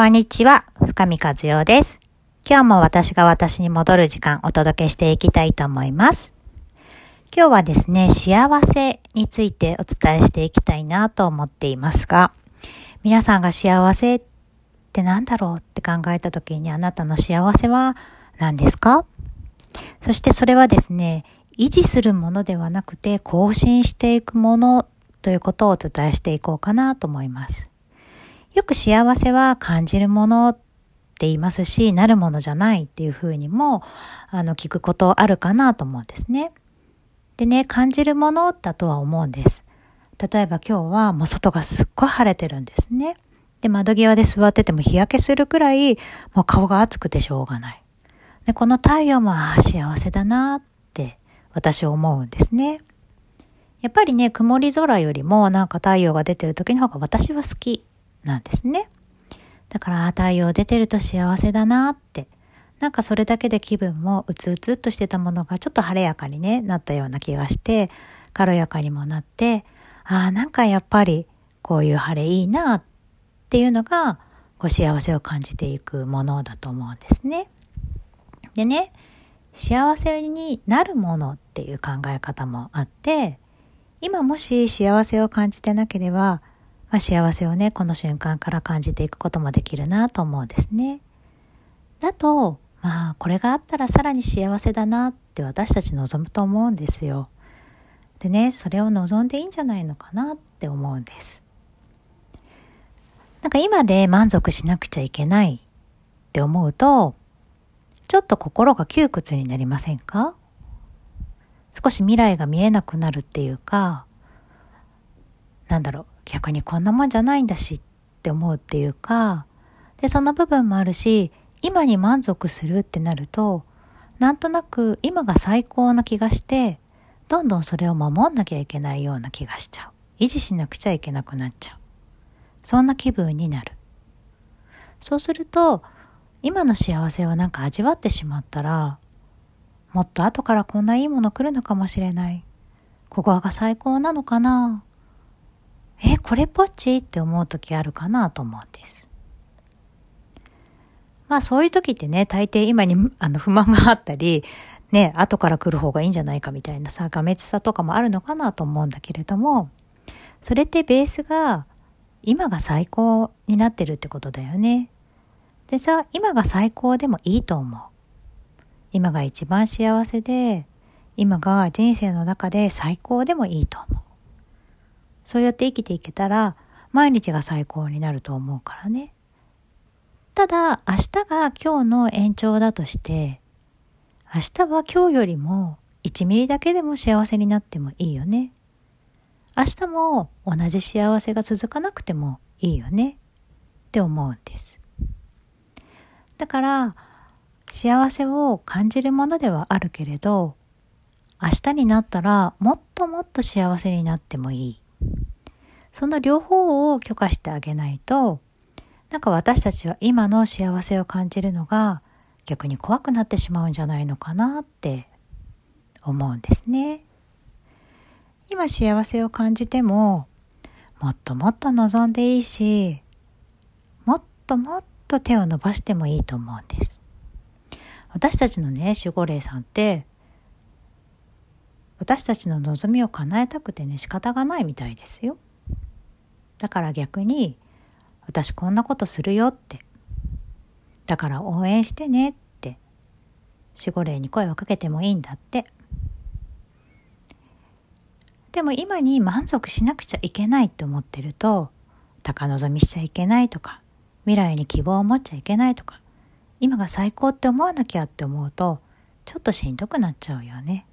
こんにちは、深見和代です。今日も私が私に戻る時間お届けしていきたいと思います。今日はですね、幸せについてお伝えしていきたいなと思っていますが、皆さんが幸せって何だろうって考えた時にあなたの幸せは何ですか？そしてそれはですね、維持するものではなくて更新していくものということをお伝えしていこうかなと思います。よく幸せは感じるものって言いますし、なるものじゃないっていうふうにも、あの、聞くことあるかなと思うんですね。でね、感じるものだとは思うんです。例えば今日はもう外がすっごい晴れてるんですね。で、窓際で座ってても日焼けするくらい、もう顔が熱くてしょうがない。で、この太陽も、ああ、幸せだなって私は思うんですね。やっぱりね、曇り空よりもなんか太陽が出てる時の方が私は好きなんですね。だから太陽出てると幸せだなって。なんかそれだけで気分もうつうつっとしてたものがちょっと晴れやかにね、なったような気がして、軽やかにもなって、ああ、なんかやっぱりこういう晴れいいなっていうのが、こう幸せを感じていくものだと思うんですね。でね、幸せになるものっていう考え方もあって、今もし幸せを感じてなければ、まあ、幸せをね、この瞬間から感じていくこともできるなと思うんですね。だと、まあ、これがあったらさらに幸せだなって私たち望むと思うんですよ。でね、それを望んでいいんじゃないのかなって思うんです。なんか今で満足しなくちゃいけないって思うと、ちょっと心が窮屈になりませんか？少し未来が見えなくなるっていうか、なんだろう、逆にこんなもんじゃないんだしって思うっていうか、で、その部分もあるし、今に満足するってなると、なんとなく今が最高な気がして、どんどんそれを守んなきゃいけないような気がしちゃう。維持しなくちゃいけなくなっちゃう。そんな気分になる。そうすると、今の幸せをなんか味わってしまったら、もっと後からこんないいもの来るのかもしれない。ここが最高なのかなえ、これっぽっちって思う時あるかなと思うんです。まあそういう時ってね、大抵今にあの不満があったり、ね、後から来る方がいいんじゃないかみたいなさ、がめつさとかもあるのかなと思うんだけれども、それってベースが今が最高になってるってことだよね。でさ、今が最高でもいいと思う。今が一番幸せで、今が人生の中で最高でもいいと思う。そうやって生きていけたら、毎日が最高になると思うからね。ただ、明日が今日の延長だとして、明日は今日よりも1ミリだけでも幸せになってもいいよね。明日も同じ幸せが続かなくてもいいよねって思うんです。だから、幸せを感じるものではあるけれど、明日になったらもっともっと幸せになってもいい。その両方を許可してあげないと、なんか私たちは今の幸せを感じるのが逆に怖くなってしまうんじゃないのかなって思うんですね。今幸せを感じても、もっともっと望んでいいし、もっともっと手を伸ばしてもいいと思うんです。私たちのね、守護霊さんって、私たちの望みを叶えたくてね、仕方がないみたいですよ。だから逆に、私こんなことするよって。だから応援してねって、守護霊に声をかけてもいいんだって。でも今に満足しなくちゃいけないって思ってると、高望みしちゃいけないとか、未来に希望を持っちゃいけないとか、今が最高って思わなきゃって思うと、ちょっとしんどくなっちゃうよね。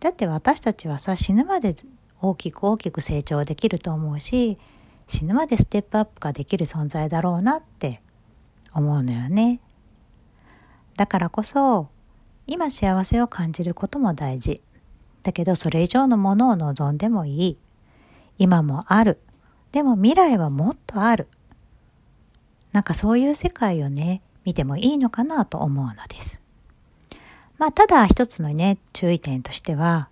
だって私たちはさ、死ぬまで大きく大きく成長できると思うし死ぬまでステップアップができる存在だろうなって思うのよね。だからこそ今幸せを感じることも大事。だけどそれ以上のものを望んでもいい。今もある。でも未来はもっとある。なんかそういう世界をね、見てもいいのかなと思うのです。まあただ一つのね、注意点としては、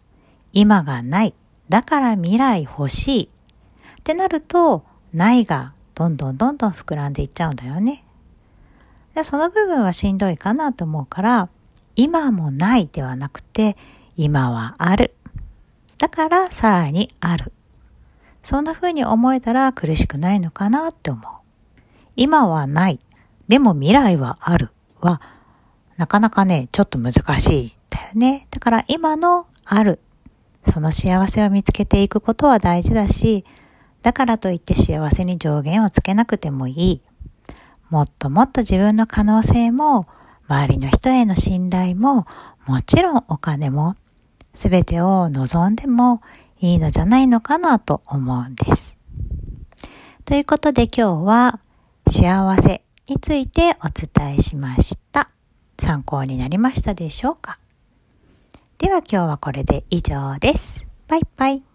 今がない。だから未来欲しい。ってなると、ないがどんどんどんどん膨らんでいっちゃうんだよね。でその部分はしんどいかなと思うから、今もないではなくて、今はある。だからさらにある。そんな風に思えたら苦しくないのかなって思う。今はない。でも未来はある。は、なかなかね、ちょっと難しいんだよね。だから今のある。その幸せを見つけていくことは大事だし、だからといって幸せに上限をつけなくてもいい。もっともっと自分の可能性も、周りの人への信頼も、もちろんお金も、すべてを望んでもいいのじゃないのかなと思うんです。ということで今日は幸せについてお伝えしました。参考になりましたでしょうか？では今日はこれで以上です。バイバイ。